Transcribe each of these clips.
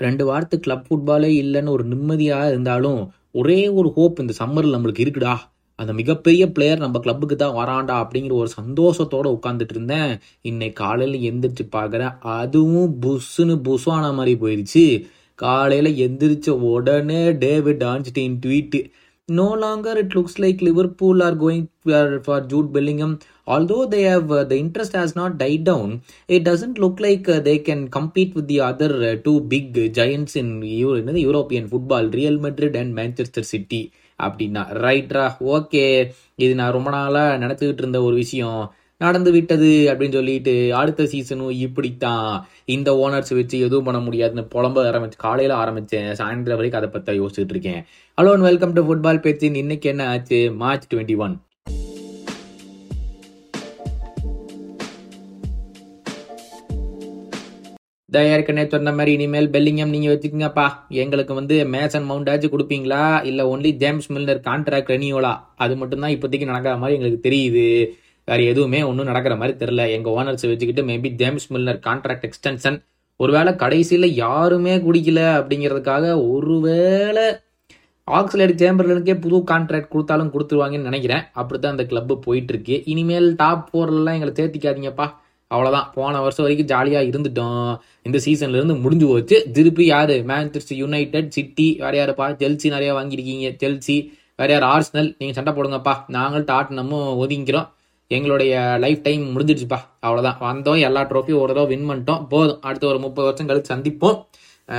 ரெண்டு வாரத்து கிளப் ஃபுட்பாலே இல்லைன்னு ஒரு நிம்மதியாக இருந்தாலும் ஒரே ஒரு ஹோப் இந்த சம்மரில் நம்மளுக்கு இருக்குடா. அந்த மிகப்பெரிய பிளேயர் நம்ம கிளப்புக்கு தான் வரான்டா அப்படிங்கிற ஒரு சந்தோஷத்தோடு உட்காந்துட்டு இருந்தேன். இன்னைக்கு காலையில் எந்திரிச்சு பார்க்குறேன் அதுவும் புஷ்ஷுன்னு புஷ்ஷான மாதிரி போயிடுச்சு காலையில் எந்திரிச்ச உடனே David Ornstein tweet no longer it looks like Liverpool are going for, for Jude Bellingham. Although they have uh, the interest has not died down, it doesn't look like uh, they can compete with the other uh, two big giants in Euro, என்னது European football, Real Madrid and Manchester City. அப்படின்னா ரைட்ரா okay இது நான் ரொம்ப நாளாக நினச்சிக்கிட்டு இருந்த ஒரு விஷயம் நடந்து விட்டது அப்படின்னு சொல்லிட்டு அடுத்த சீசனும் இப்படித்தான். இந்த ஓனர்ஸ் வச்சு எதுவும் பண்ண முடியாதுன்னு புலம்ப ஆரம்பிச்சு காலையில் ஆரம்பித்தேன் சாயந்தரம் வரைக்கும் அதை பற்றி யோசிச்சுட்டு இருக்கேன். Hello and welcome to football பேச்சின் இன்னைக்கு என்ன ஆச்சு? மார்ச் டுவெண்ட்டி ஒன் ஏற்கனவே சொன்ன மாதிரி இனிமேல் பெல்லிங்கம் நீங்க வச்சுக்கோங்கப்பா. எங்களுக்கு வந்து மேசன் மவுண்டாச்சும் கொடுப்பீங்களா? இல்ல ஒன்லி ஜேம்ஸ் மில்னர் கான்ட்ராக்ட் ரெனியோலா அது மட்டும்தான் இப்போதைக்கு நடக்கிற மாதிரி எங்களுக்கு தெரியுது. வேற எதுவுமே ஒன்றும் நடக்கிற மாதிரி தெரில எங்க ஓனர்ஸ் வச்சுக்கிட்டு maybe James Milner contract extension ஒருவேளை கடைசியில் யாருமே குடிக்கல அப்படிங்கிறதுக்காக ஒருவேளை ஆக்ஸ்லேட் சேம்பர்லனுக்கே புது கான்ட்ராக்ட் கொடுத்தாலும் கொடுத்துருவாங்கன்னு நினைக்கிறேன். அப்படி தான் அந்த கிளப்பு போயிட்டு இருக்கு இனிமேல் டாப் ஃபோர்லாம் எங்களை சேர்த்திக்காதீங்கப்பா. அவ்வளோதான் போன வருஷம் வரைக்கும் ஜாலியாக இருந்துட்டோம். இந்த சீசன்ல இருந்து முடிஞ்சு போச்சு. திருப்பி யாரு? மேன்செஸ்டர் யுனைடெட் சிட்டி வேற யாருப்பா? ஜெல்சி நிறைய வாங்கியிருக்கீங்க. ஜெல்சி வேற யார்? ஆர்ஸ்னல் நீங்கள் சண்டை போடுங்கப்பா. நாங்கள் டாட்னமும் ஒதுங்கிக்கிறோம். எங்களுடைய லைஃப் டைம் முடிஞ்சிடுச்சுப்பா. அவ்வளோதான் வந்தோம் எல்லா ட்ரோஃபியும் ஒரு தடவை வின் பண்ணிட்டோம். போதும். அடுத்த ஒரு முப்பது வருஷம் கழிச்சு சந்திப்போம்.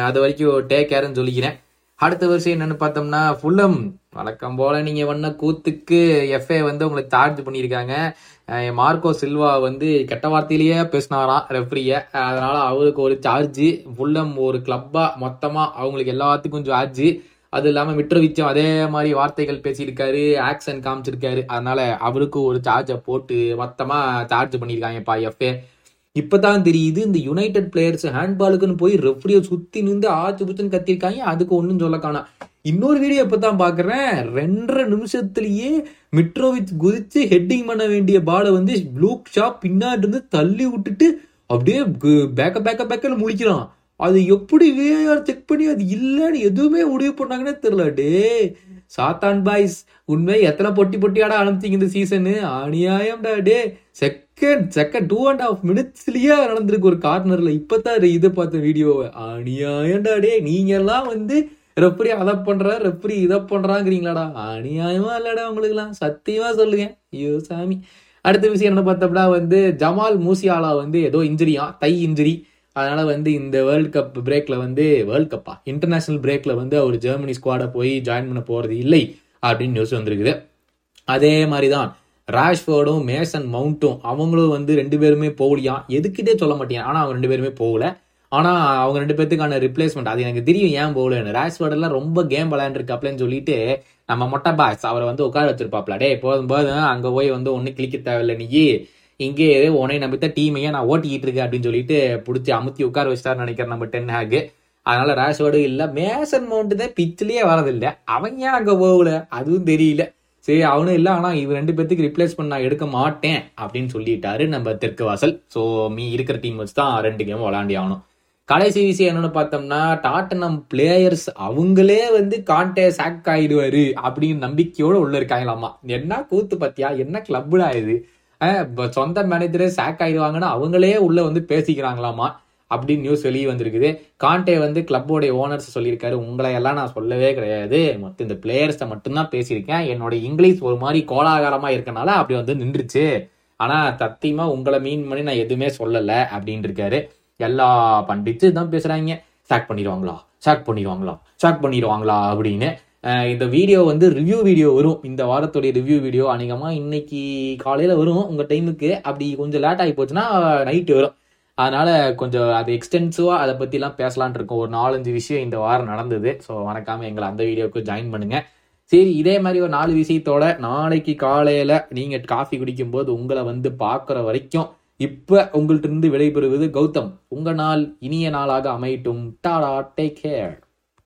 அது வரைக்கும் டேக் கேர்னு சொல்லிக்கிறேன். அடுத்த வருஷம் என்னன்னு பார்த்தோம்னா ஃபுல்லம் வழக்கம் போல நீங்க பண்ண கூத்துக்கு எஃப்ஏ வந்து உங்களுக்கு சார்ஜ் பண்ணியிருக்காங்க. மார்க்கோ சில்வா வந்து கெட்ட வார்த்தையிலேயே பேசினாராம் ரெஃப்ரிய அதனால அவருக்கு ஒரு சார்ஜ் ஃபுல்லம் ஒரு கிளப்பா மொத்தமா அவங்களுக்கு எல்லாத்துக்கும் சார்ஜ் அது இல்லாமல் மிட்ரோவிச்சும் அதே மாதிரி வார்த்தைகள் பேசியிருக்காரு ஆக்ஷன் காமிச்சிருக்காரு. அதனால அவருக்கும் ஒரு சார்ஜை போட்டு மொத்தமாக சார்ஜ் பண்ணியிருக்காங்கப்பா எஃப்ஏ இப்பதான் தெரியுது இந்த யுனைடெட் பிளேயர்ஸ் ஹேண்ட்பாலுக்குன்னு போய் ரெஃப்ரியை சுற்றி நின்று ஆச்சு புச்சுன்னு கத்திருக்காங்க அதுக்கு ஒன்றும் சொல்ல காணாம். இன்னொரு வீடியோ இப்போ தான் பார்க்குறேன் ரெண்டரை நிமிஷத்துலேயே மிட்ரோவிச் குதித்து ஹெட்டிங் பண்ண வேண்டிய பாலை வந்து ப்ளூக் ஷாப் பின்னாடி இருந்து தள்ளி விட்டுட்டு அப்படியே பேக்க பேக்க பேக்கன்னு முழிக்கிறான். அது எப்படி விஏஆர் செக் பண்ணி அது இல்லைன்னு எதுவுமே முடிவு பண்ணாங்கன்னே தெரியல. டே சாத்தான் பாய்ஸ் உண்மை எத்தனை பொட்டி பொட்டியாடா அனுப்பிச்சிங்க இந்த சீசனு அநியாயம்டா டே second second two and half மினிட்ஸ்லயே நடந்திருக்கு ஒரு கார்னர்ல இப்பதான் இதை பார்த்த வீடியோவை அநியாயம்டா டே நீங்க எல்லாம் வந்து ரெப்ரி அதை பண்ற ரெப்ரி இதை பண்றாங்கிறீங்களாடா. அநியாயமா இல்லடா உங்களுக்குலாம் சத்தியமா சொல்லுங்க. ஐயோ சாமி. அடுத்த விஷயம் என்ன பார்த்தோம்னா வந்து ஜமால் மூசியாலா வந்து ஏதோ இன்ஜுரியா தை இன்ஜுரி அதனால் வந்து இந்த வேர்ல்ட் கப் பிரேக்கில் வந்து வேர்ல்ட் கப்பா இன்டர்நேஷ்னல் பிரேக்கில் வந்து அவர் ஜெர்மனி ஸ்குவாடை போய் ஜாயின் பண்ண போகிறது இல்லை அப்படின்னு நியூஸ் வந்திருக்குது. அதே மாதிரி தான் ராஷ்ஃபோர்டும் மேசன் மவுண்ட்டும் அவங்களும் வந்து ரெண்டு பேருமே போகலையா? எதுக்கிட்டே சொல்ல மாட்டேன். ஆனால் அவங்க ரெண்டு பேருமே போகல. ஆனால் அவங்க ரெண்டு பேர்த்துக்கான ரிப்ளேஸ்மெண்ட் அது எனக்கு தெரியும் ஏன் போகலன்னு. ராஷ்ஃபோர்ட் ரொம்ப கேம் விளையாண்டுருக்காப்லன்னு சொல்லிட்டு நம்ம மொட்டை பாஸ் அவரை வந்து உட்கார வச்சிருப்பாப்ல. டே போதும் போதும். அங்கே போய் வந்து ஒன்றும் கிளிக்க தேவையில்லை நீ. இங்கே உனையை நம்பித்த டீமையே நான் ஓட்டிக்கிட்டு இருக்கேன் அப்படின்னு சொல்லிட்டு பிடிச்சி அமுத்தி உட்கார வச்சிட்டாரு நினைக்கிறேன் நம்ம டென் ஹேக் அதனால ரேஷ்வர்டு இல்லை. மேசன் மவுண்ட் தான் பிச்சிலேயே வரதில்லை அவன் ஏன் அங்கே போகல? அதுவும் தெரியல. சரி அவனும் இல்லை. ஆனால் இவன் ரெண்டு பேர்த்துக்கு ரிப்ளேஸ் பண்ண எடுக்க மாட்டேன் அப்படின்னு சொல்லிட்டாரு நம்ம தெற்கு வாசல். ஸோ மீ இருக்கிற டீம் வச்சு தான் ரெண்டு கேம் விளாண்டி ஆகணும். கடைசி விஷயம் என்னன்னு பார்த்தோம்னா டாட்டனம் பிளேயர்ஸ் அவங்களே வந்து கான்டே சாக் ஆயிடுவாரு அப்படின்னு நம்பிக்கையோடு உள்ள இருக்காங்களாமா? என்ன கூத்து பத்தியா? என்ன கிளப்ல இது? சொந்த மேனேஜரே சாக் ஆயிடுவாங்கன்னு அவங்களே உள்ள வந்து பேசிக்கிறாங்களாமா? அப்படின்னு நியூஸ் வெளியே வந்திருக்குது. காண்டே வந்து கிளப்போடைய ஓனர்ஸ் சொல்லியிருக்காரு. உங்களை எல்லாம் நான் சொல்லவே கிடையாது. மொத்தம் இந்த பிளேயர்ஸை மட்டும்தான் பேசியிருக்கேன். என்னோட இங்கிலீஷ் ஒரு மாதிரி கோலாகாரமாக இருக்கனால அப்படி வந்து நின்றுச்சு. ஆனால் தத்தியமாக உங்களை மீன் பண்ணி நான் எதுவுமே சொல்லலை அப்படின்னு இருக்காரு எல்லா பண்டிச்சு தான் பேசுகிறாங்க சாக் பண்ணிடுவாங்களா? சாக் பண்ணிடுவாங்களா? சாக் பண்ணிடுவாங்களா? அப்படின்னு இந்த வீடியோ வந்து ரிவ்யூ வீடியோ வரும். இந்த வாரத்துடைய ரிவ்யூ வீடியோ அநேகமாக இன்னைக்கு காலையில் வரும் உங்கள் டைமுக்கு அப்படி கொஞ்சம் லேட் ஆகி போச்சுன்னா நைட்டு வரும். அதனால் கொஞ்சம் அது எக்ஸ்டென்சிவாக அதை பற்றிலாம் பேசலான் இருக்கோம். ஒரு நாலஞ்சு விஷயம் இந்த வாரம் நடந்தது. ஸோ மறக்காமல் எங்களை அந்த வீடியோவுக்கு ஜாயின் பண்ணுங்கள் சரி இதே மாதிரி ஒரு நாலு விஷயத்தோட நாளைக்கு காலையில் நீங்கள் காஃபி குடிக்கும்போது உங்களை வந்து பார்க்குற வரைக்கும் இப்போ உங்கள்கிட்ட இருந்து விடைபெறுவது கௌதம். உங்கள் நாள் இனிய நாளாக அமையட்டும். Tata take care